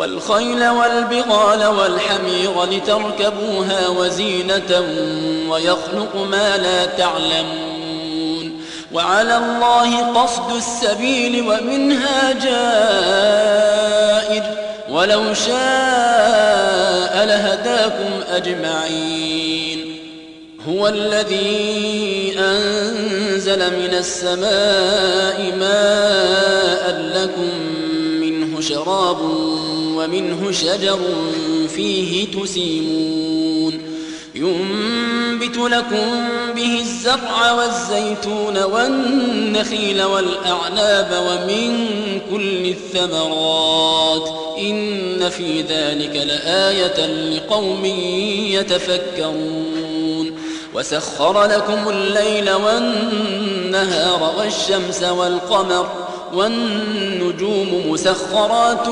والخيل والبغال والحمير لتركبوها وزينة ويخلق ما لا تعلمون وعلى الله قصد السبيل ومنها جائر ولو شاء لهداكم أجمعين هو الذي أنزل من السماء ماء لكم منه شراب ومنه شجر فيه تسيمون. ينبت لكم به الزرع والزيتون والنخيل والأعناب ومن كل الثمرات. إن في ذلك لآية لقوم يتفكرون. وسخر لكم الليل والنهار والشمس والقمر والنجوم مسخرات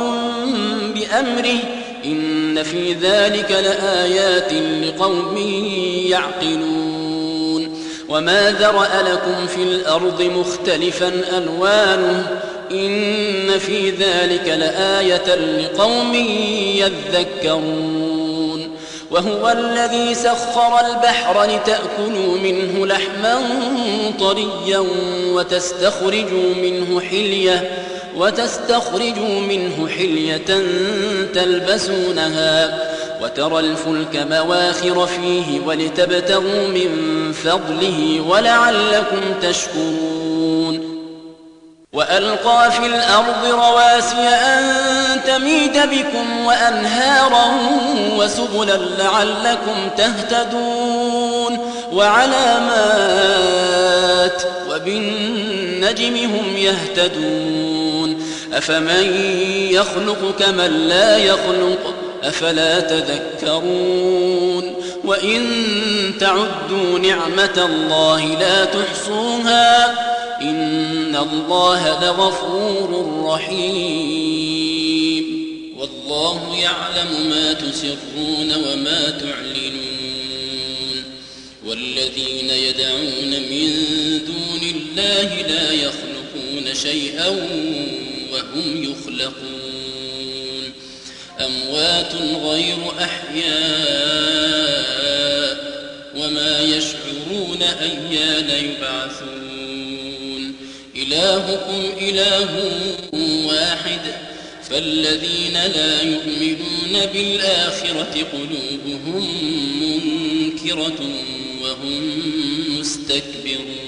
بأمره إن في ذلك لآيات لقوم يعقلون وما ذرأ لكم في الأرض مختلفا ألوانه إن في ذلك لآية لقوم يذكرون وهو الذي سخر البحر لتأكلوا منه لحما طريا وتستخرجوا منه حلية وتستخرجوا منه حلية تلبسونها وترى الفلك مواخر فيه ولتبتغوا من فضله ولعلكم تشكرون. وألقى في الأرض رواسي أن تميد بكم وأنهارا وسبلا لعلكم تهتدون. وعلامات وبالنجم هم يهتدون. أفمن يخلق كمن لا يخلق أفلا تذكرون وإن تعدوا نعمة الله لا تحصوها إن الله لغفور رحيم والله يعلم ما تسرون وما تعلنون والذين يدعون من دون الله لا يخلقون شيئا وهم يخلقون أموات غير أحياء وما يشعرون أيان يبعثون إلهكم إله واحد فالذين لا يؤمنون بالآخرة قلوبهم منكرة وهم مستكبرون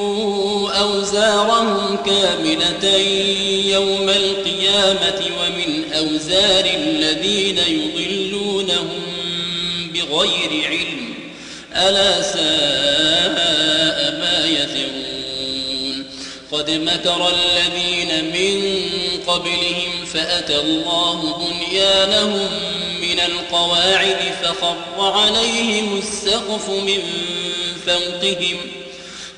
أوزارهم كاملة يوم القيامة ومن أوزار الذين يضلونهم بغير علم. ألا ساء ما يزرون قد مكر الذين من قبلهم فأتى الله بنيانهم من القواعد فخر عليهم السقف من فوقهم.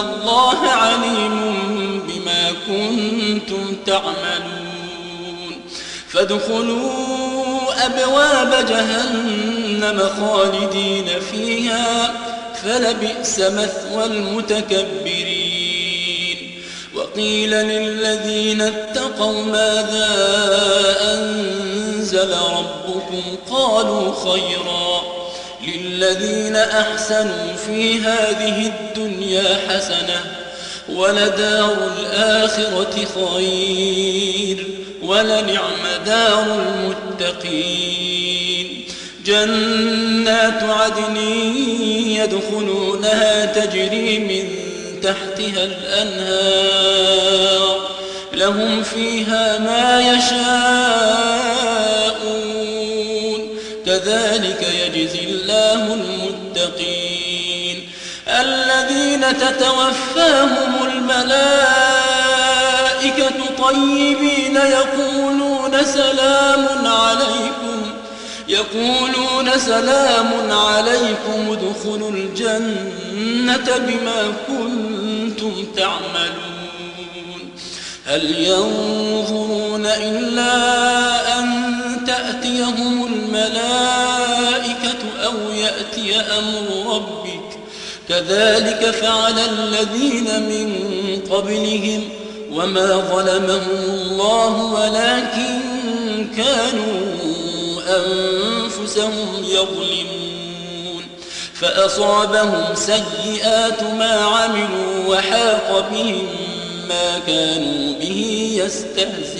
الله عليم بما كنتم تعملون. فادخلوا أبواب جهنم خالدين فيها فلبئس مثوى المتكبرين. وقيل للذين اتقوا ماذا أنزل ربكم؟ قالوا خيرا. للذين أحسنوا في هذه الدنيا حسنة ولدار الآخرة خير ولنعم دار المتقين. جنات عدن يدخلونها تجري من تحتها الأنهار. لهم فيها ما يشاءون. كذلك الله المتقين. الذين تتوفاهم الملائكة طيبين يقولون سلام عليكم. يقولون سلام عليكم ادخلوا الجنة بما كنتم تعملون. هل ينظرون إلا أن تأتيهم الملائكة أو يأتي أمر ربك. كذلك فعل الذين من قبلهم وما ظلمهم الله ولكن كانوا أنفسهم يظلمون. فأصابهم سيئات ما عملوا وحاق بهم ما كانوا به يستهزئون.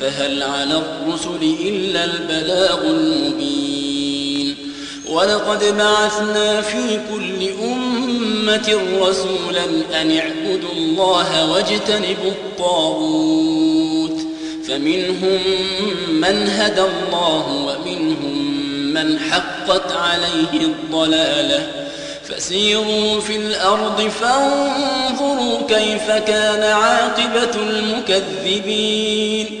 فهل على الرسل إلا البلاغ المبين؟ ولقد بعثنا في كل أمة رسولا أن اعبدوا الله واجتنبوا الطاغوت فمنهم من هدى الله ومنهم من حقت عليه الضلالة. فسيروا في الأرض فانظروا كيف كان عاقبة المكذبين.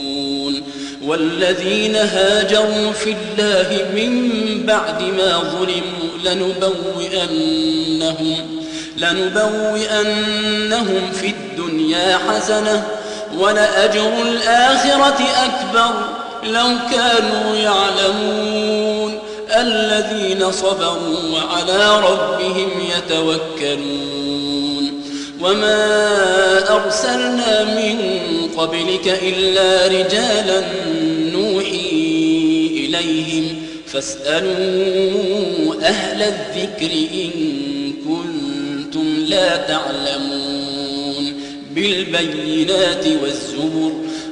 والذين هاجروا في الله من بعد ما ظلموا لنبوئنهم لنبوئنهم في الدنيا حسنة ولأجر الآخرة أكبر لو كانوا يعلمون الذين صبروا وعلى ربهم يتوكلون وما أرسلنا من قبلك إلا رجالا نوحي إليهم فاسألوا أهل الذكر إن كنتم لا تعلمون بالبينات والزبر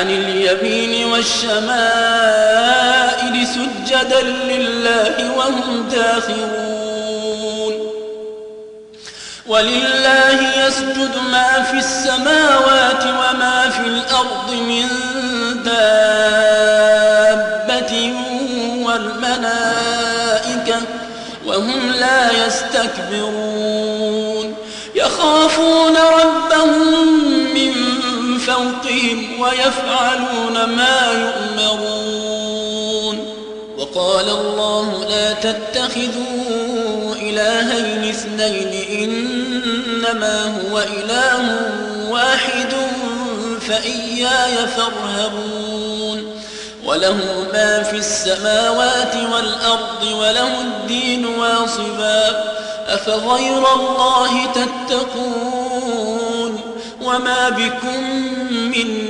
عن اليمين والشمائل سجدا لله وهم داخرون. ولله يسجد ما في السماوات وما في الأرض من دابة والملائكة وهم لا يستكبرون. يخافون ربهم ويفعلون ما يؤمرون. وقال الله لا تتخذوا إلهين اثنين إنما هو إله واحد فإياي فارهبون. وله ما في السماوات والأرض وله الدين واصبا. أفغير الله تتقون؟ وما بكم من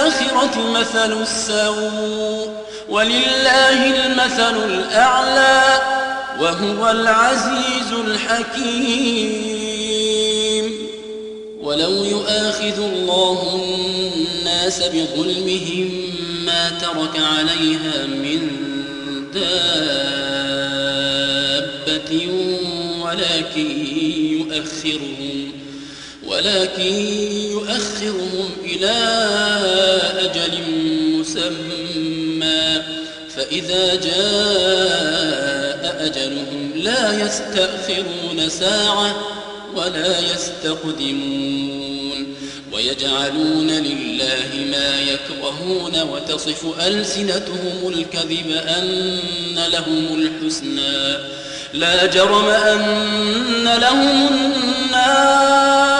بالآخرة مثل السوء ولله المثل الأعلى وهو العزيز الحكيم. ولو يؤاخذ الله الناس بظلمهم ما ترك عليها من دابة ولكن يؤخرهم ولكن يؤخرهم إلى أجل مسمى فإذا جاء أجلهم لا يستأخرون ساعة ولا يستقدمون ويجعلون لله ما يكرهون وتصف ألسنتهم الكذب أن لهم الحسنى. لا جرم أن لهم النار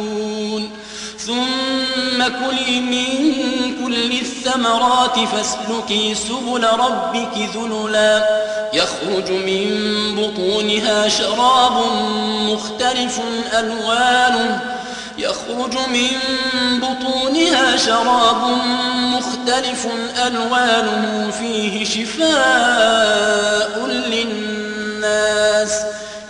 ثم كلي من كل الثمرات فاسلكي سبل ربك ذللا. يخرج من بطونها شراب مختلف ألوانه. يخرج من بطونها شراب مختلف ألوانه. فيه شفاء للناس.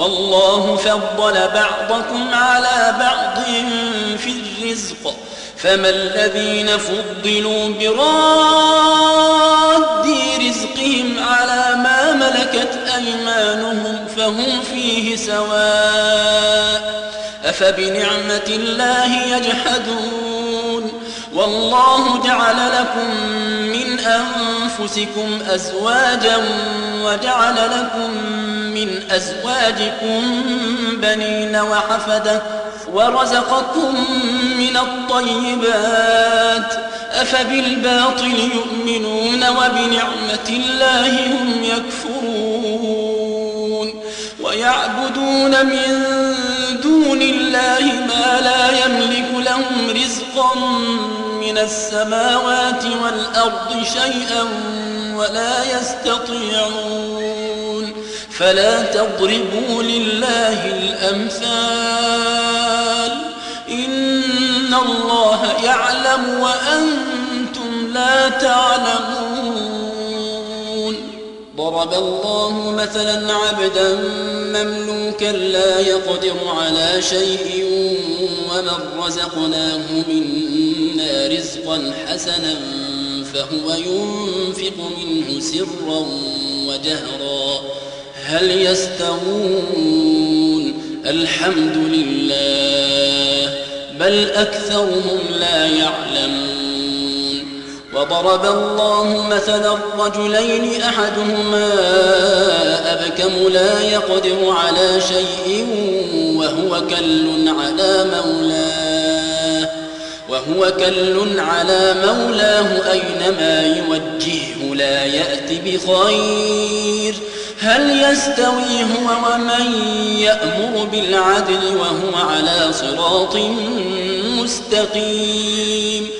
والله فضل بعضكم على بعض في الرزق. فما الذين فضلوا براد رزقهم على ما ملكت أيمانهم فهم فيه سواء. أفبنعمة الله يجحدون؟ والله جعل لكم من أنفسكم أزواجا وجعل لكم من أزواجكم بنين وحفدة ورزقكم من الطيبات أفبالباطل يؤمنون وبنعمة الله هم يكفرون ويعبدون من دون الله ما لا يملك لهم رزقا من السماوات والأرض شيئا ولا يستطيعون فلا تضربوا لله الأمثال إن الله يعلم وأنتم لا تعلمون ضرب الله مثلا عبدا مملوكا لا يقدر على شيء ومن رزقناه منا رزقا حسنا فهو ينفق منه سرا وجهرا هل يستوون الحمد لله بل أكثرهم لا يعلمون وضرب الله مثلا الرجلين أحدهما أبكم لا يقدر على شيء وهو كل على مولاه وهو كل على مولاه أينما يوجهه لا يأتي بخير هل يستوي هو ومن يأمر بالعدل وهو على صراط مستقيم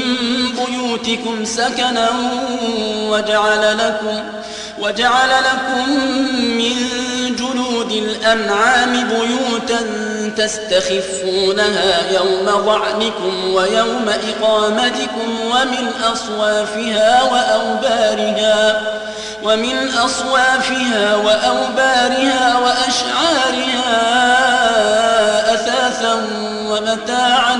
بيوتكم سكنا وجعل لكم وجعل لكم من جلود الأنعام بيوتا تستخفونها يوم ضعنكم ويوم إقامتكم ومن أصوافها وأوبارها ومن أصوافها وأوبارها وأشعارها أثاثا ومتاعا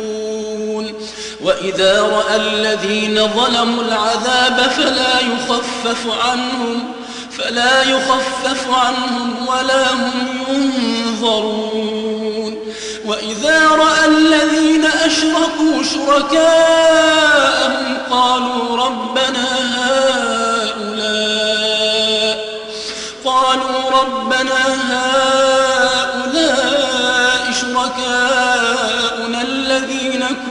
وإذا رأى الذين ظلموا العذاب فلا يخفف عنهم فلا يخفف عنهم ولا هم ينظرون. وإذا رأى الذين أشركوا شركاءهم قالوا ربنا هؤلاء قالوا ربنا هؤلاء شركاؤنا الذين كنا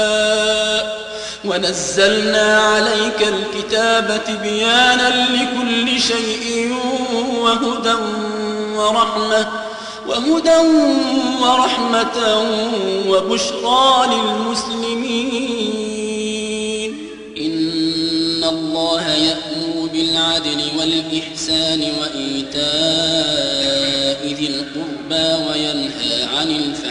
ونزلنا عليك الكتاب بيانا لكل شيء وهدى ورحمة وهدى ورحمة وبشرى للمسلمين. إن الله يأمر بالعدل والإحسان وإيتاء ذي القربى وينهى عن الفحشاء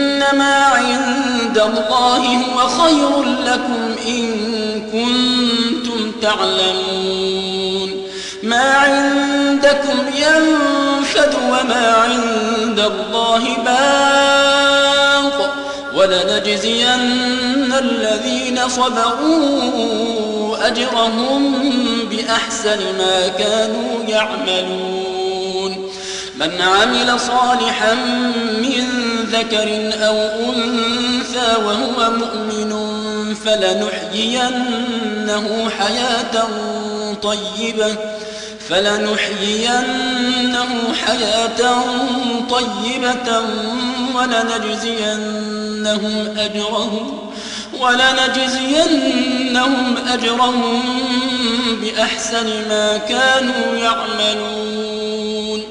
إنما عند الله هو خير لكم إن كنتم تعلمون. ما عندكم ينفد وما عند الله باق. ولنجزين الذين صبروا أجرهم بأحسن ما كانوا يعملون. من عمل صالحا من ذكر أو أنثى وهو مؤمن فلنحيينه حياة طيبة فلنحيينه حياة طيبة ولنجزينهم أجرهم ولنجزينهم أجرهم بأحسن ما كانوا يعملون.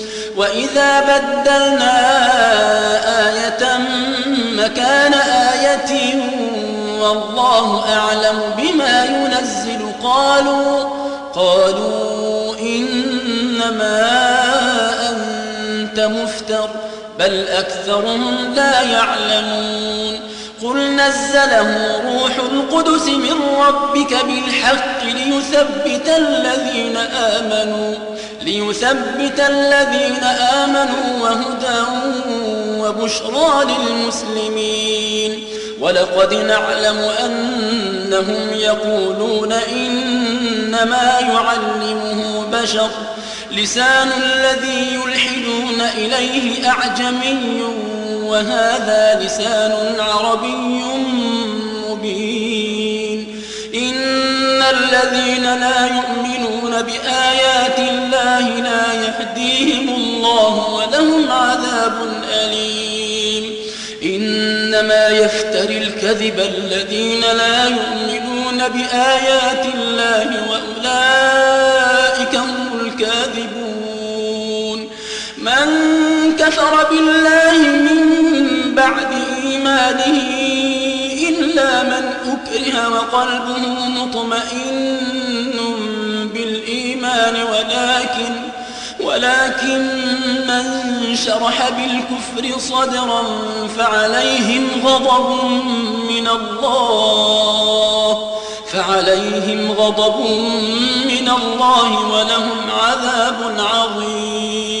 وإذا بدلنا آية مكان آية والله أعلم بما ينزل قالوا قالوا إنما أنت مفتر بل أكثرهم لا يعلمون قل نزله روح القدس من ربك بالحق ليثبت الذين آمنوا ليثبت الذين آمنوا وهدى وبشرى للمسلمين. ولقد نعلم أنهم يقولون إنما يعلمه بشر لسان الذي يلحدون إليه أعجمي وهذا لسان عربي مبين. إن الذين لا يؤمنون بآيات الله لا يهديهم الله ولهم عذاب أليم. إنما يفتري الكذب الذين لا يؤمنون بآيات الله وأولئك هم الكاذبون. من كفر بالله من بعد إيمانه إلا من أكره وقلبه مطمئن بالإيمان ولكن ولكن من شرح بالكفر صدرا فعليهم غضب من الله فعليهم غضب من الله ولهم عذاب عظيم.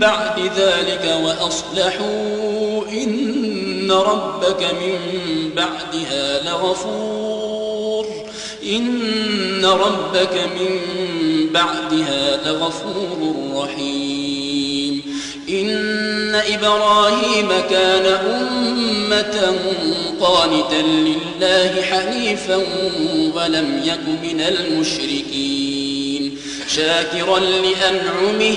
بعد ذلك وأصلحوا إن ربك من بعدها لغفور إن ربك من بعدها لغفور رحيم إن إبراهيم كان أمة قانتا لله حنيفا ولم يك من المشركين شاكرا لأنعمه